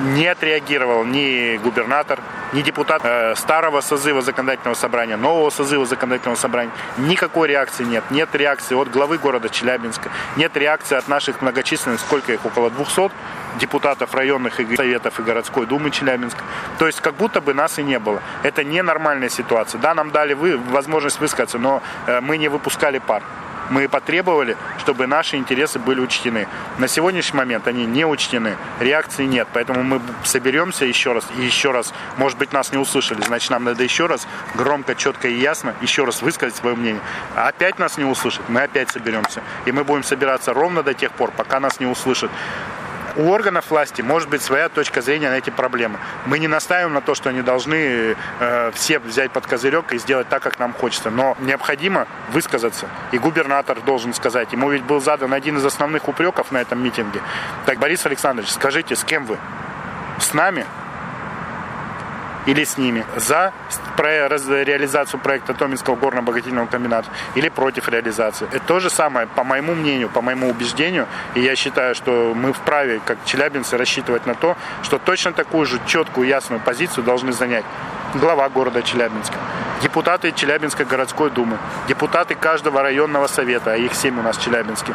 не отреагировал ни губернатор, ни депутат э, старого созыва законодательного собрания, нового созыва законодательного собрания. Никакой реакции нет. Нет реакции от главы города Челябинска, нет реакции от наших многочисленных, сколько их, около 200 депутатов районных и советов и городской думы Челябинска. То есть как будто бы нас и не было. Это ненормальная ситуация. Да, нам дали вы, возможность высказаться, но э, мы не выпускали пар мы потребовали, чтобы наши интересы были учтены. На сегодняшний момент они не учтены, реакции нет, поэтому мы соберемся еще раз и еще раз, может быть, нас не услышали, значит, нам надо еще раз громко, четко и ясно еще раз высказать свое мнение. Опять нас не услышат, мы опять соберемся. И мы будем собираться ровно до тех пор, пока нас не услышат у органов власти может быть своя точка зрения на эти проблемы. Мы не настаиваем на то, что они должны э, все взять под козырек и сделать так, как нам хочется. Но необходимо высказаться. И губернатор должен сказать. Ему ведь был задан один из основных упреков на этом митинге. Так, Борис Александрович, скажите, с кем вы? С нами? Или с ними за реализацию проекта Томинского горно-обогатительного комбината или против реализации. Это то же самое, по моему мнению, по моему убеждению, и я считаю, что мы вправе, как челябинцы, рассчитывать на то, что точно такую же четкую, ясную позицию должны занять глава города Челябинска, депутаты Челябинской городской думы, депутаты каждого районного совета, а их семь у нас в Челябинске.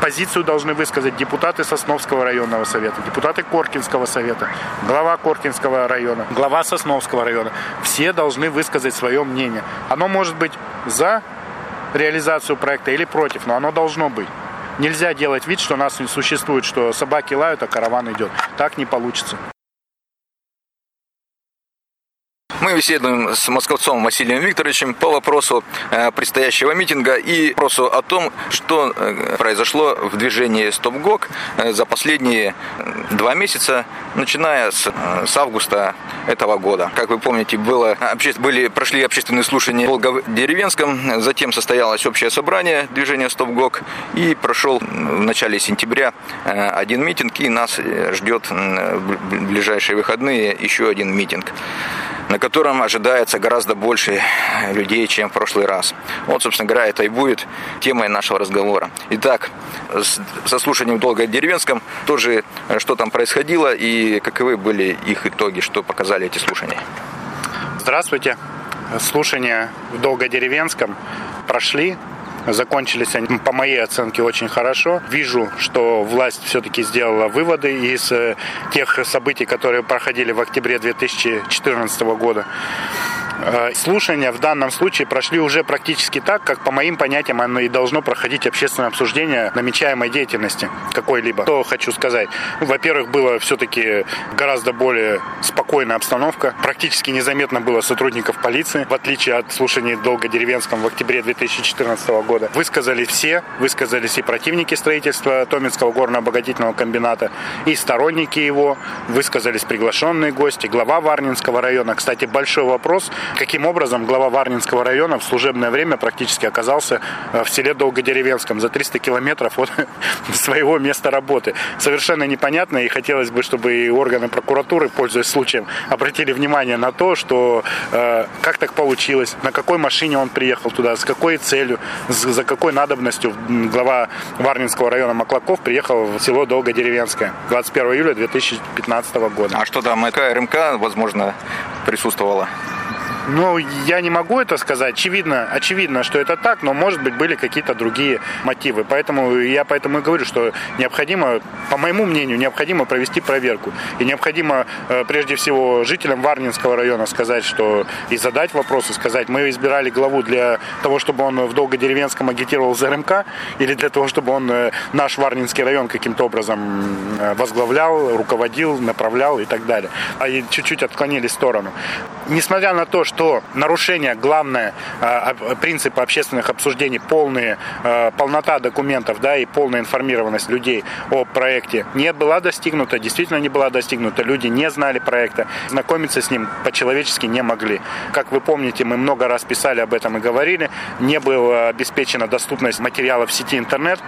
Позицию должны высказать депутаты Сосновского районного совета, депутаты Коркинского совета, глава Коркинского района, глава Сосновского района. Все должны высказать свое мнение. Оно может быть за реализацию проекта или против, но оно должно быть. Нельзя делать вид, что нас не существует, что собаки лают, а караван идет. Так не получится. Мы беседуем с московцом Василием Викторовичем по вопросу э, предстоящего митинга и вопросу о том, что э, произошло в движении «Стоп-ГОК» э, за последние два месяца, начиная с, с августа этого года. Как вы помните, было, были, прошли общественные слушания в Волго-Деревенском, затем состоялось общее собрание движения «Стоп-ГОК» и прошел в начале сентября один митинг, и нас ждет в ближайшие выходные еще один митинг на котором ожидается гораздо больше людей, чем в прошлый раз. Вот, собственно говоря, это и будет темой нашего разговора. Итак, со слушанием долго в деревенском тоже, что там происходило и каковы были их итоги, что показали эти слушания. Здравствуйте. Слушания в Долгодеревенском прошли. Закончились они, по моей оценке, очень хорошо. Вижу, что власть все-таки сделала выводы из э, тех событий, которые проходили в октябре 2014 года. Э, слушания в данном случае прошли уже практически так, как по моим понятиям оно и должно проходить общественное обсуждение намечаемой деятельности какой-либо. Что хочу сказать? Ну, во-первых, было все-таки гораздо более спокойная обстановка. Практически незаметно было сотрудников полиции, в отличие от слушаний долго деревенском в октябре 2014 года. Высказались все, высказались и противники строительства Томинского горно-обогатительного комбината, и сторонники его, высказались приглашенные гости, глава Варнинского района. Кстати, большой вопрос, Каким образом глава Варнинского района в служебное время практически оказался э, в селе Долгодеревенском за 300 километров от своего места работы? Совершенно непонятно, и хотелось бы, чтобы и органы прокуратуры, пользуясь случаем, обратили внимание на то, что э, как так получилось, на какой машине он приехал туда, с какой целью, за какой надобностью глава Варнинского района Маклаков приехал в село Долгодеревенское 21 июля 2015 года. А что там, РМК, возможно, присутствовала? Ну, я не могу это сказать. Очевидно, очевидно, что это так, но, может быть, были какие-то другие мотивы. Поэтому я поэтому и говорю, что необходимо, по моему мнению, необходимо провести проверку. И необходимо, э, прежде всего, жителям Варнинского района сказать, что и задать вопросы, сказать, мы избирали главу для того, чтобы он в Долгодеревенском агитировал за РМК, или для того, чтобы он э, наш Варнинский район каким-то образом э, возглавлял, руководил, направлял и так далее. А чуть-чуть отклонились в сторону. Несмотря на то, что что нарушение, главное, а, принципа общественных обсуждений, полные, а, полнота документов да, и полная информированность людей о проекте не была достигнута, действительно не была достигнута. Люди не знали проекта, знакомиться с ним по-человечески не могли. Как вы помните, мы много раз писали об этом и говорили, не была обеспечена доступность материалов в сети интернет,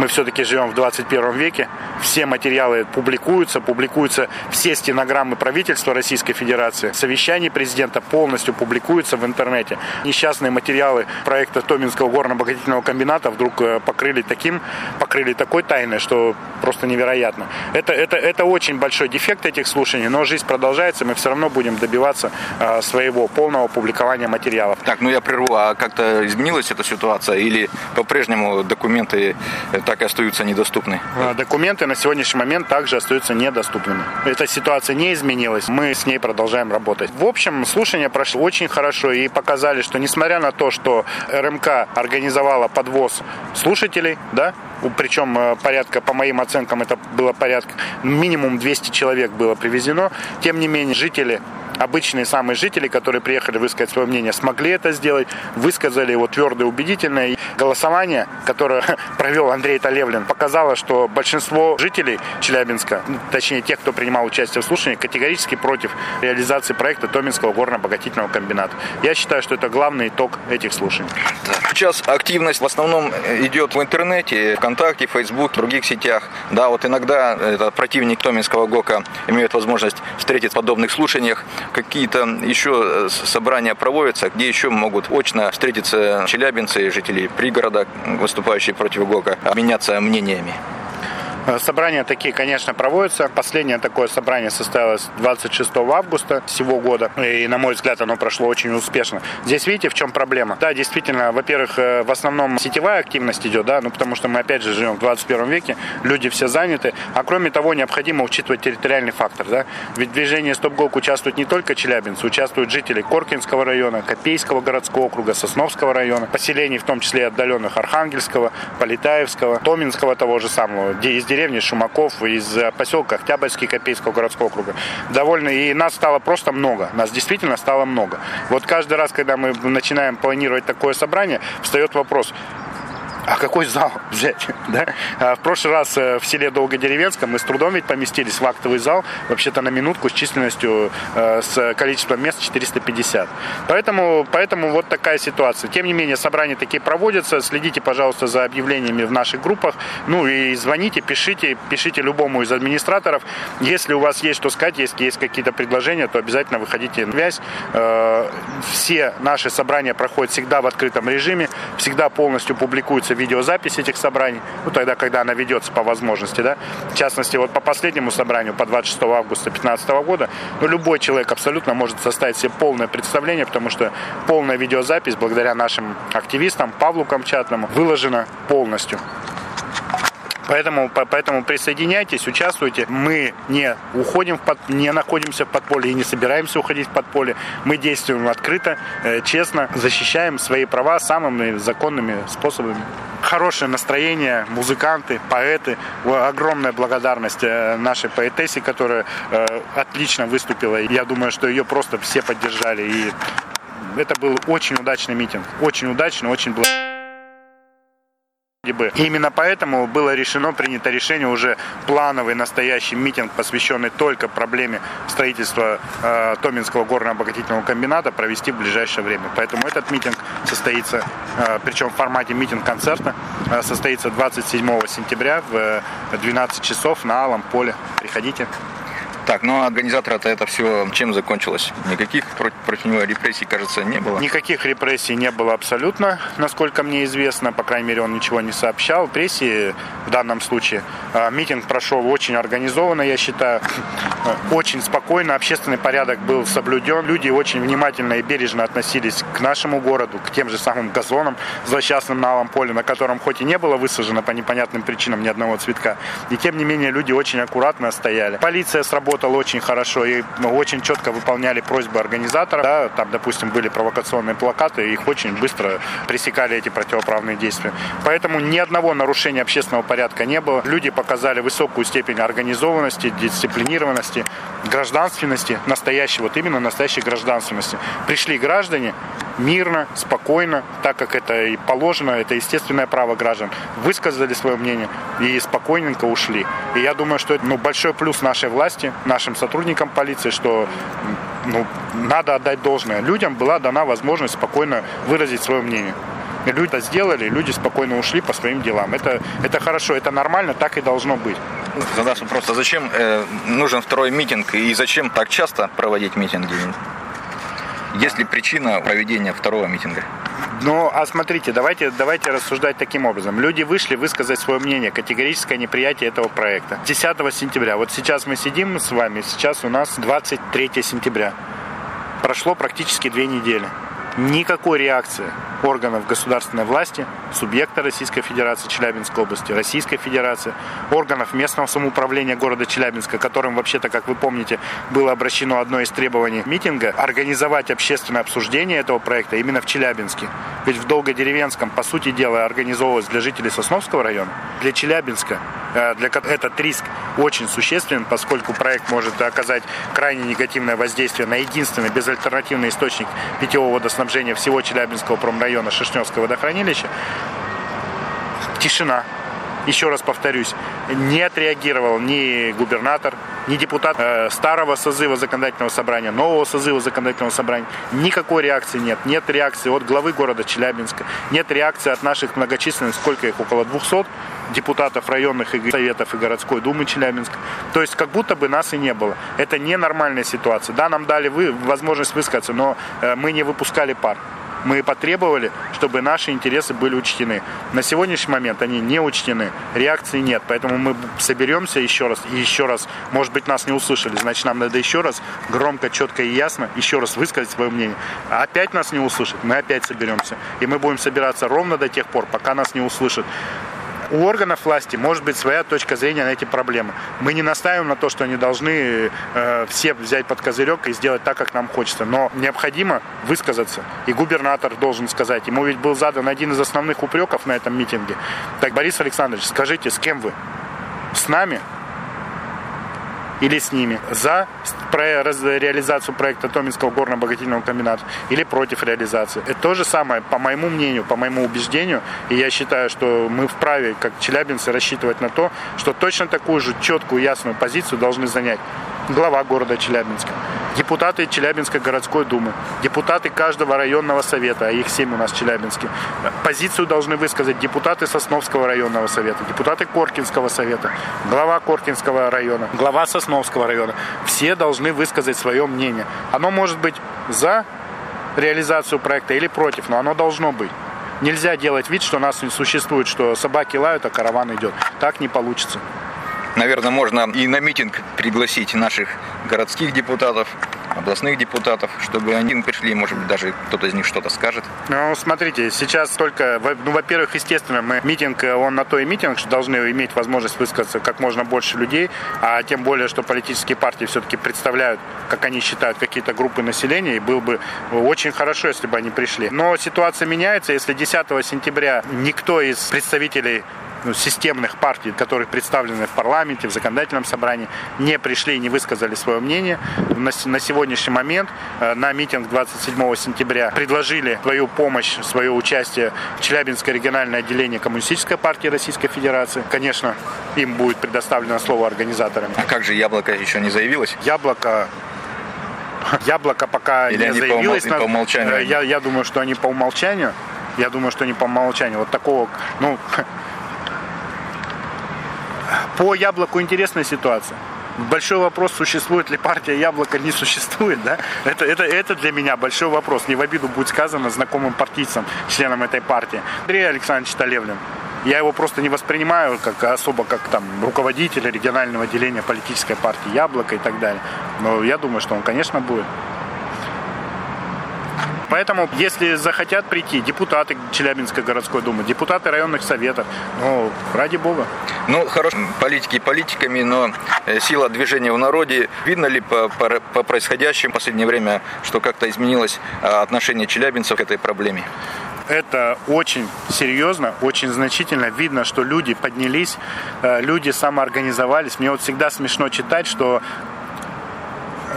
Мы все-таки живем в 21 веке. Все материалы публикуются, публикуются все стенограммы правительства Российской Федерации. Совещания президента полностью публикуются в интернете. Несчастные материалы проекта Томинского горно-обогатительного комбината вдруг э, покрыли таким, покрыли такой тайной, что просто невероятно. Это, это, это очень большой дефект этих слушаний, но жизнь продолжается, мы все равно будем добиваться э, своего полного публикования материалов. Так, ну я прерву, а как-то изменилась эта ситуация или по-прежнему документы так и остаются недоступны? Документы на сегодняшний момент также остаются недоступными. Эта ситуация не изменилась, мы с ней продолжаем работать. В общем, слушания прошли очень хорошо и показали, что несмотря на то, что РМК организовала подвоз слушателей, да, причем э, порядка, по моим оценкам, это было порядка, минимум 200 человек было привезено. Тем не менее, жители обычные самые жители, которые приехали высказать свое мнение, смогли это сделать, высказали его твердо и убедительно. И голосование, которое провел Андрей Талевлин, показало, что большинство жителей Челябинска, ну, точнее тех, кто принимал участие в слушании, категорически против реализации проекта Томинского горно-обогатительного комбината. Я считаю, что это главный итог этих слушаний. Сейчас активность в основном идет в интернете, ВКонтакте, Фейсбуке, других сетях. Да, вот иногда этот противник Томинского ГОКа имеет возможность встретить в подобных слушаниях какие-то еще э, собрания проводятся, где еще могут очно встретиться челябинцы и жители пригорода, выступающие против ГОКа, обменяться мнениями. Э, собрания такие, конечно, проводятся. Последнее такое собрание состоялось 26 августа всего года. И, на мой взгляд, оно прошло очень успешно. Здесь видите, в чем проблема? Да, действительно, во-первых, э, в основном сетевая активность идет, да, ну потому что мы, опять же, живем в 21 веке, люди все заняты. А кроме того, необходимо учитывать территориальный фактор, да. Ведь в движении Стоп-Гок участвуют не только челябинцы, участвуют жители Коркинского района, Копейского городского округа, Сосновского района, поселений, в том числе отдаленных Архангельского, Полетаевского, Томинского того же самого, где из деревни Шумаков, из э, поселка Октябрьский Копейского городского округа. Довольно, и нас стало просто много. Нас действительно стало много. Вот каждый раз, когда мы начинаем планировать такое собрание, встает вопрос, а какой зал взять? Да? А в прошлый раз э, в селе Долгодеревенском мы с трудом ведь поместились в актовый зал, вообще-то на минутку с численностью, э, с количеством мест 450. Поэтому, поэтому вот такая ситуация. Тем не менее, собрания такие проводятся. Следите, пожалуйста, за объявлениями в наших группах. Ну и звоните, пишите, пишите любому из администраторов. Если у вас есть что сказать, если есть какие-то предложения, то обязательно выходите на связь. Э, все наши собрания проходят всегда в открытом режиме, всегда полностью публикуются видеозапись этих собраний, ну тогда, когда она ведется по возможности, да. В частности, вот по последнему собранию, по 26 августа 2015 года, ну любой человек абсолютно может составить себе полное представление, потому что полная видеозапись, благодаря нашим активистам, Павлу Камчатному, выложена полностью. Поэтому, поэтому присоединяйтесь, участвуйте. Мы не уходим, в под, не находимся в подполье и не собираемся уходить в подполье. Мы действуем открыто, э, честно, защищаем свои права самыми законными способами хорошее настроение, музыканты, поэты. Огромная благодарность э, нашей поэтессе, которая э, отлично выступила. Я думаю, что ее просто все поддержали. И это был очень удачный митинг. Очень удачный, очень благодарный бы. И именно поэтому было решено, принято решение уже плановый настоящий митинг, посвященный только проблеме строительства э, Томинского горно-обогатительного комбината, провести в ближайшее время. Поэтому этот митинг состоится, э, причем в формате митинг-концерта, э, состоится 27 сентября в 12 часов на Алом поле. Приходите. Так, ну а организатора-то это все чем закончилось? Никаких против него репрессий, кажется, не было? Никаких репрессий не было абсолютно, насколько мне известно. По крайней мере, он ничего не сообщал. Прессе в данном случае. А, митинг прошел очень организованно, я считаю. Очень спокойно. Общественный порядок был соблюден. Люди очень внимательно и бережно относились к нашему городу, к тем же самым газонам злосчастным на Алом поле, на котором хоть и не было высажено по непонятным причинам ни одного цветка. И тем не менее люди очень аккуратно стояли. Полиция сработала работал очень хорошо и очень четко выполняли просьбы организатора. Да, там, допустим, были провокационные плакаты, их очень быстро пресекали эти противоправные действия. Поэтому ни одного нарушения общественного порядка не было. Люди показали высокую степень организованности, дисциплинированности, гражданственности, настоящей, вот именно настоящей гражданственности. Пришли граждане, мирно, спокойно, так как это и положено, это естественное право граждан, высказали свое мнение и спокойненько ушли. И я думаю, что это ну, большой плюс нашей власти, нашим сотрудникам полиции, что ну, надо отдать должное. Людям была дана возможность спокойно выразить свое мнение. Люди это сделали, люди спокойно ушли по своим делам. Это, это хорошо, это нормально, так и должно быть. Задашь вопрос, а зачем э, нужен второй митинг и зачем так часто проводить митинги? Есть ли причина проведения второго митинга? Ну, а смотрите, давайте, давайте рассуждать таким образом. Люди вышли высказать свое мнение, категорическое неприятие этого проекта. 10 сентября. Вот сейчас мы сидим с вами, сейчас у нас 23 сентября. Прошло практически две недели никакой реакции органов государственной власти, субъекта Российской Федерации Челябинской области, Российской Федерации, органов местного самоуправления города Челябинска, которым вообще-то, как вы помните, было обращено одно из требований митинга, организовать общественное обсуждение этого проекта именно в Челябинске. Ведь в Долгодеревенском, по сути дела, организовывалось для жителей Сосновского района, для Челябинска Э, для этот риск очень существенен, поскольку проект может оказать крайне негативное воздействие на единственный безальтернативный источник питьевого водоснабжения всего Челябинского промрайона Шишневского водохранилища. Тишина. Еще раз повторюсь, не отреагировал ни губернатор, ни депутат э, старого созыва законодательного собрания, нового созыва законодательного собрания. Никакой реакции нет. Нет реакции от главы города Челябинска, нет реакции от наших многочисленных, сколько их, около 200 депутатов районных и советов и городской думы Челябинска. То есть как будто бы нас и не было. Это ненормальная ситуация. Да, нам дали вы, возможность высказаться, но э, мы не выпускали пар. Мы потребовали, чтобы наши интересы были учтены. На сегодняшний момент они не учтены, реакции нет. Поэтому мы соберемся еще раз и еще раз, может быть, нас не услышали, значит, нам надо еще раз громко, четко и ясно еще раз высказать свое мнение. опять нас не услышат, мы опять соберемся. И мы будем собираться ровно до тех пор, пока нас не услышат у органов власти может быть своя точка зрения на эти проблемы. Мы не настаиваем на то, что они должны э, все взять под козырек и сделать так, как нам хочется. Но необходимо высказаться. И губернатор должен сказать. Ему ведь был задан один из основных упреков на этом митинге. Так, Борис Александрович, скажите, с кем вы? С нами? Или с ними. За реализацию проекта Томинского горно-обогатительного комбината или против реализации. Это то же самое, по моему мнению, по моему убеждению, и я считаю, что мы вправе, как челябинцы, рассчитывать на то, что точно такую же четкую, ясную позицию должны занять глава города Челябинска, депутаты Челябинской городской думы, депутаты каждого районного совета, а их семь у нас в Челябинске. Позицию должны высказать депутаты Сосновского районного совета, депутаты Коркинского совета, глава Коркинского района, глава Сосновского района. Все должны высказать свое мнение. Оно может быть за реализацию проекта или против, но оно должно быть. Нельзя делать вид, что нас не существует, что собаки лают, а караван идет. Так не получится. Наверное, можно и на митинг пригласить наших городских депутатов, областных депутатов, чтобы они пришли, может быть, даже кто-то из них что-то скажет. Ну, смотрите, сейчас только, ну, во-первых, естественно, мы митинг, он на то и митинг, что должны иметь возможность высказаться как можно больше людей, а тем более, что политические партии все-таки представляют, как они считают, какие-то группы населения, и было бы очень хорошо, если бы они пришли. Но ситуация меняется, если 10 сентября никто из представителей ну, системных партий, которые представлены в парламенте, в законодательном собрании, не пришли и не высказали свое мнение. На, на сегодняшний момент э, на митинг 27 сентября предложили свою помощь, свое участие Челябинское региональное отделение Коммунистической партии Российской Федерации. Конечно, им будет предоставлено слово организаторам. А как же Яблоко еще не заявилось? Яблоко Яблоко пока Или не заявилось. По, по умолчанию? Э, я, я думаю, что они по умолчанию. Я думаю, что они по умолчанию. Вот такого, ну, по яблоку интересная ситуация. Большой вопрос, существует ли партия Яблоко, не существует, да? Это, это, это для меня большой вопрос. Не в обиду будет сказано знакомым партийцам, членам этой партии. Андрей Александрович Талевлин. Я его просто не воспринимаю как особо как там руководителя регионального отделения политической партии Яблоко и так далее. Но я думаю, что он, конечно, будет. Поэтому, если захотят прийти депутаты Челябинской городской думы, депутаты районных советов, ну, ради бога. Ну, хорошие политики политиками, но э, сила движения в народе. Видно ли по, по, по происходящему в последнее время, что как-то изменилось а, отношение челябинцев к этой проблеме? это очень серьезно, очень значительно. Видно, что люди поднялись, э, люди самоорганизовались. Мне вот всегда смешно читать, что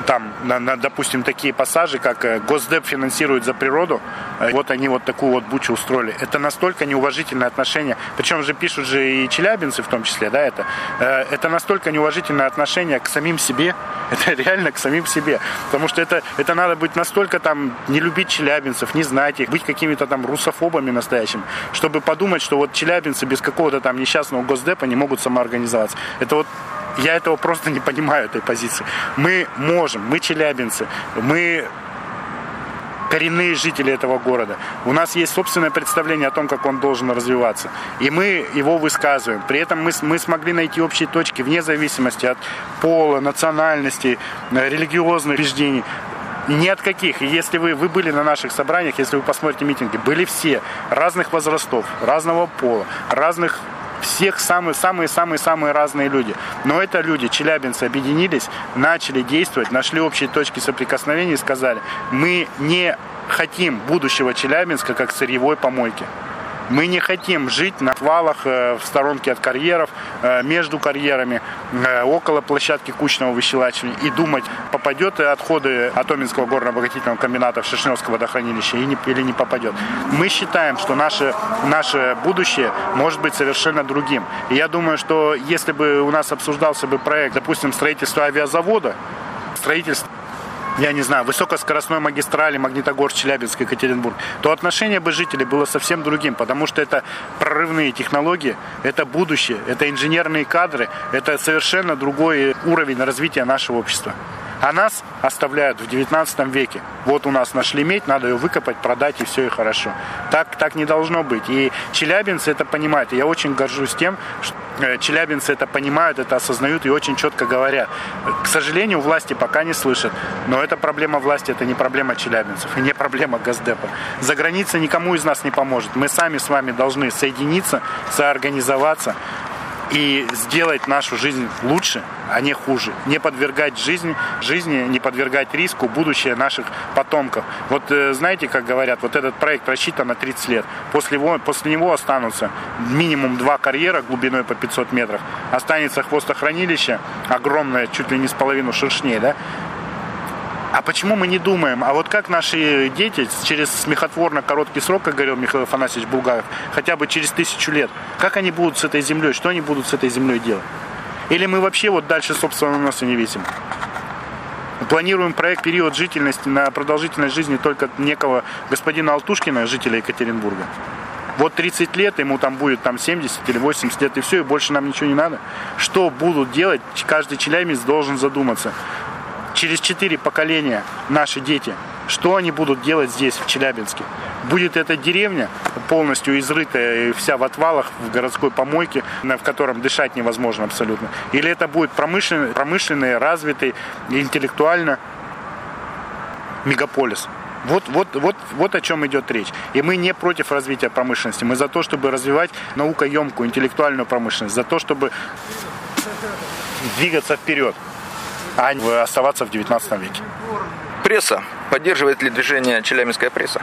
там, на, на, допустим, такие пассажи, как э, Госдеп финансирует за природу, э, вот они вот такую вот бучу устроили. Это настолько неуважительное отношение, причем же пишут же и челябинцы в том числе, да, это, э, это настолько неуважительное отношение к самим себе, это реально к самим себе, потому что это, это надо быть настолько там, не любить челябинцев, не знать их, быть какими-то там русофобами настоящими, чтобы подумать, что вот челябинцы без какого-то там несчастного Госдепа не могут самоорганизоваться. Это вот я этого просто не понимаю, этой позиции. Мы можем, мы челябинцы, мы коренные жители этого города. У нас есть собственное представление о том, как он должен развиваться. И мы его высказываем. При этом мы, мы смогли найти общие точки вне зависимости от пола, национальности, религиозных убеждений. Ни от каких. И если вы, вы были на наших собраниях, если вы посмотрите митинги, были все разных возрастов, разного пола, разных всех самые-самые-самые-самые разные люди. Но это люди, челябинцы, объединились, начали действовать, нашли общие точки соприкосновения и сказали, мы не хотим будущего Челябинска как сырьевой помойки. Мы не хотим жить на отвалах э, в сторонке от карьеров, э, между карьерами, э, около площадки кучного высчелачивания и думать, попадет отходы Атоминского горно-обогатительного комбината в Шишневское водохранилище или не попадет. Мы считаем, что наше, наше будущее может быть совершенно другим. И я думаю, что если бы у нас обсуждался бы проект, допустим, строительства авиазавода, строительство я не знаю, высокоскоростной магистрали Магнитогорск, Челябинск, Екатеринбург, то отношение бы жителей было совсем другим, потому что это прорывные технологии, это будущее, это инженерные кадры, это совершенно другой уровень развития нашего общества. А нас оставляют в 19 веке. Вот у нас нашли медь, надо ее выкопать, продать, и все, и хорошо. Так, так не должно быть. И челябинцы это понимают. И я очень горжусь тем, что э, челябинцы это понимают, это осознают и очень четко говорят. К сожалению, власти пока не слышат. Но это проблема власти, это не проблема челябинцев и не проблема Газдепа. За границей никому из нас не поможет. Мы сами с вами должны соединиться, соорганизоваться, и сделать нашу жизнь лучше, а не хуже. Не подвергать жизни, жизни, не подвергать риску будущее наших потомков. Вот э, знаете, как говорят, вот этот проект рассчитан на 30 лет. После него, после него останутся минимум два карьера глубиной по 500 метров. Останется хвостохранилище, огромное, чуть ли не с половину шершней, да, а почему мы не думаем, а вот как наши дети через смехотворно короткий срок, как говорил Михаил Афанасьевич Булгаев, хотя бы через тысячу лет, как они будут с этой землей, что они будут с этой землей делать? Или мы вообще вот дальше собственного носа не весим? Планируем проект период жительности на продолжительность жизни только некого господина Алтушкина, жителя Екатеринбурга. Вот 30 лет, ему там будет там 70 или 80 лет, и все, и больше нам ничего не надо. Что будут делать, каждый челябинец должен задуматься через четыре поколения наши дети, что они будут делать здесь, в Челябинске? Будет эта деревня полностью изрытая, вся в отвалах, в городской помойке, в котором дышать невозможно абсолютно? Или это будет промышленный, промышленный развитый, интеллектуально мегаполис? Вот, вот, вот, вот о чем идет речь. И мы не против развития промышленности. Мы за то, чтобы развивать наукоемкую, интеллектуальную промышленность, за то, чтобы двигаться вперед а не оставаться в 19 веке. Пресса. Поддерживает ли движение челябинская пресса?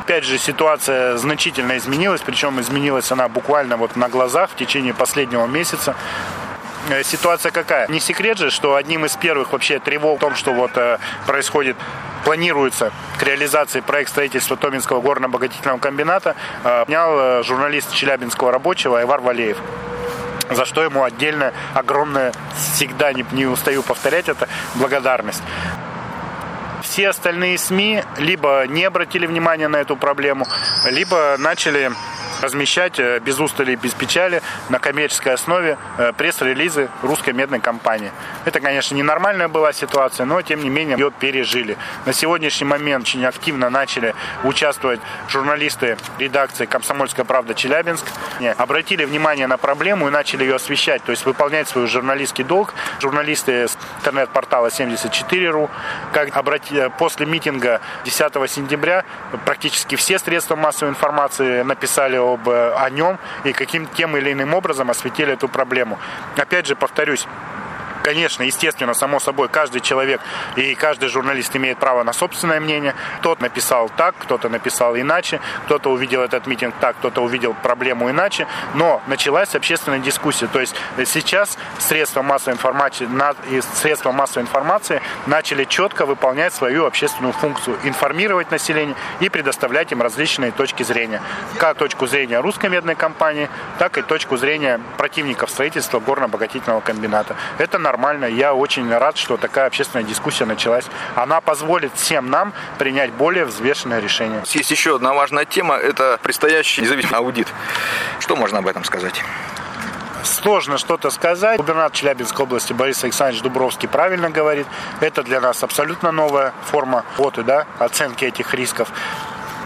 Опять же, ситуация значительно изменилась, причем изменилась она буквально вот на глазах в течение последнего месяца. Э, ситуация какая? Не секрет же, что одним из первых вообще тревог в том, что вот э, происходит планируется к реализации проект строительства Томинского горно-обогатительного комбината, снял э, журналист Челябинского рабочего Айвар Валеев за что ему отдельно огромная, всегда не, не устаю повторять это, благодарность. Все остальные СМИ либо не обратили внимания на эту проблему, либо начали размещать э, без устали и без печали на коммерческой основе э, пресс-релизы русской медной компании. Это, конечно, ненормальная была ситуация, но, тем не менее, ее пережили. На сегодняшний момент очень активно начали участвовать журналисты редакции «Комсомольская правда» Челябинск. Обратили внимание на проблему и начали ее освещать, то есть выполнять свой журналистский долг. Журналисты с интернет-портала 74.ru, как обрати... после митинга 10 сентября практически все средства массовой информации написали о об, о нем и каким тем или иным образом осветили эту проблему. Опять же, повторюсь, Конечно, естественно, само собой, каждый человек и каждый журналист имеет право на собственное мнение. Кто-то написал так, кто-то написал иначе, кто-то увидел этот митинг так, кто-то увидел проблему иначе. Но началась общественная дискуссия. То есть сейчас средства массовой информации, средства массовой информации начали четко выполнять свою общественную функцию, информировать население и предоставлять им различные точки зрения. Как точку зрения русской медной компании, так и точку зрения противников строительства горно-обогатительного комбината. Это нормально. Я очень рад, что такая общественная дискуссия началась. Она позволит всем нам принять более взвешенное решение. Есть еще одна важная тема. Это предстоящий независимый аудит. Что можно об этом сказать? Сложно что-то сказать. Губернатор Челябинской области Борис Александрович Дубровский правильно говорит. Это для нас абсолютно новая форма работы, да, оценки этих рисков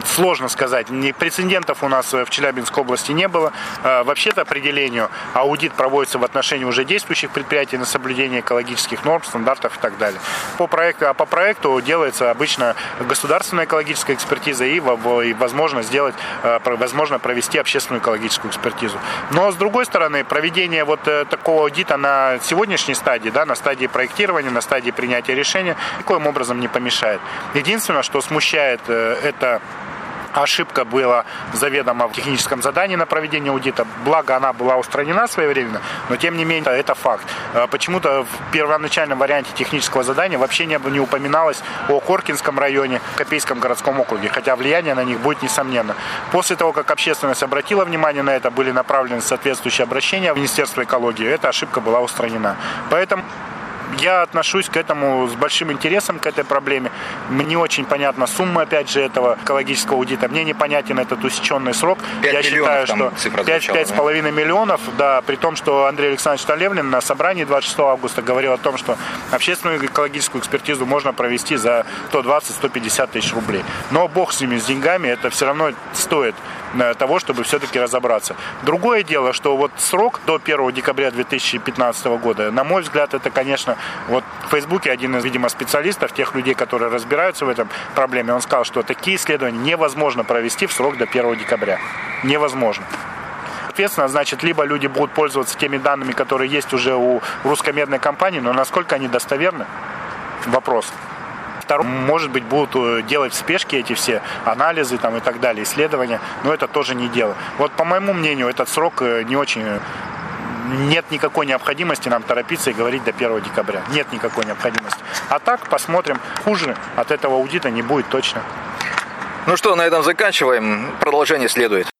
сложно сказать. Ни прецедентов у нас в Челябинской области не было. А, вообще-то определению аудит проводится в отношении уже действующих предприятий на соблюдение экологических норм, стандартов и так далее. По проекту, а по проекту делается обычно государственная экологическая экспертиза и, и возможно сделать, а, возможно провести общественную экологическую экспертизу. Но с другой стороны, проведение вот э, такого аудита на сегодняшней стадии, да, на стадии проектирования, на стадии принятия решения, никоим образом не помешает. Единственное, что смущает э, это ошибка была заведомо в техническом задании на проведение аудита. Благо, она была устранена своевременно, но тем не менее это факт. А почему-то в первоначальном варианте технического задания вообще не, не упоминалось о Коркинском районе, Копейском городском округе, хотя влияние на них будет несомненно. После того, как общественность обратила внимание на это, были направлены соответствующие обращения в Министерство экологии, эта ошибка была устранена. Поэтому я отношусь к этому с большим интересом, к этой проблеме. Мне очень понятна сумма, опять же, этого экологического аудита. Мне непонятен этот усеченный срок. Я считаю, что 5-5,5 да? миллионов, да, при том, что Андрей Александрович Толевлин на собрании 26 августа говорил о том, что общественную экологическую экспертизу можно провести за 120-150 тысяч рублей. Но бог с ними, с деньгами, это все равно стоит Э, того, чтобы все-таки разобраться. Другое дело, что вот срок до 1 декабря 2015 года, на мой взгляд, это, конечно, вот в Фейсбуке один из, видимо, специалистов, тех людей, которые разбираются в этом проблеме, он сказал, что такие исследования невозможно провести в срок до 1 декабря. Невозможно соответственно, значит, либо люди будут пользоваться теми данными, которые есть уже у русской медной компании, но насколько они достоверны? Вопрос. Второе, может быть, будут э, делать в спешке эти все анализы там, и так далее, исследования, но это тоже не дело. Вот по моему мнению, этот срок э, не очень э, нет никакой необходимости нам торопиться и говорить до 1 декабря. Нет никакой необходимости. А так посмотрим. Хуже от этого аудита не будет точно. Ну что, на этом заканчиваем. Продолжение следует.